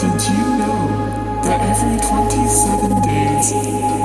Did you know that every 27 days,